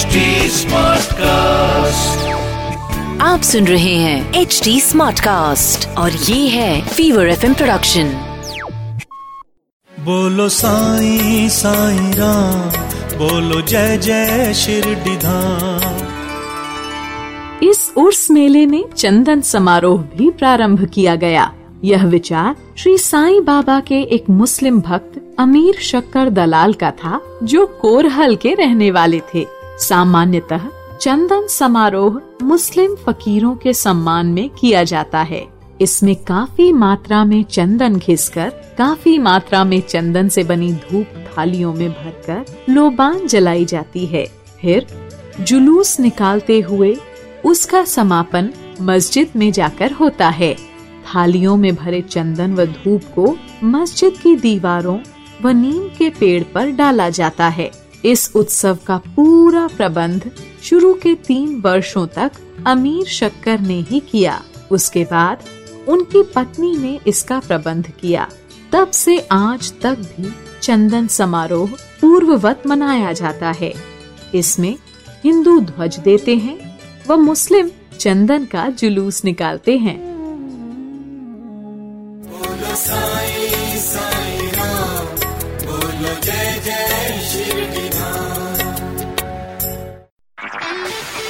HD Smartcast. आप सुन रहे हैं एच डी स्मार्ट कास्ट और ये है फीवर एफ़ प्रोडक्शन बोलो साई साई राम बोलो जय जय शिरडीधाम इस उर्स मेले में चंदन समारोह भी प्रारंभ किया गया। यह विचार श्री साईं बाबा के एक मुस्लिम भक्त अमीर शक्कर दलाल का था जो कोरहल के रहने वाले थे। सामान्यतः चंदन समारोह मुस्लिम फकीरों के सम्मान में किया जाता है। इसमें काफ़ी मात्रा में चंदन घिसकर, काफ़ी मात्रा में चंदन से बनी धूप थालियों में भरकर लोबान जलाई जाती है। फिर जुलूस निकालते हुए उसका समापन मस्जिद में जाकर होता है। थालियों में भरे चंदन व धूप को मस्जिद की दीवारों व नीम के पेड़ पर डाला जाता है। इस उत्सव का पूरा प्रबंध शुरू के तीन वर्षों तक अमीर शक्कर ने ही किया। उसके बाद उनकी पत्नी ने इसका प्रबंध किया। तब से आज तक भी चंदन समारोह पूर्ववत मनाया जाता है। इसमें हिंदू ध्वज देते हैं व मुस्लिम चंदन का जुलूस निकालते हैं।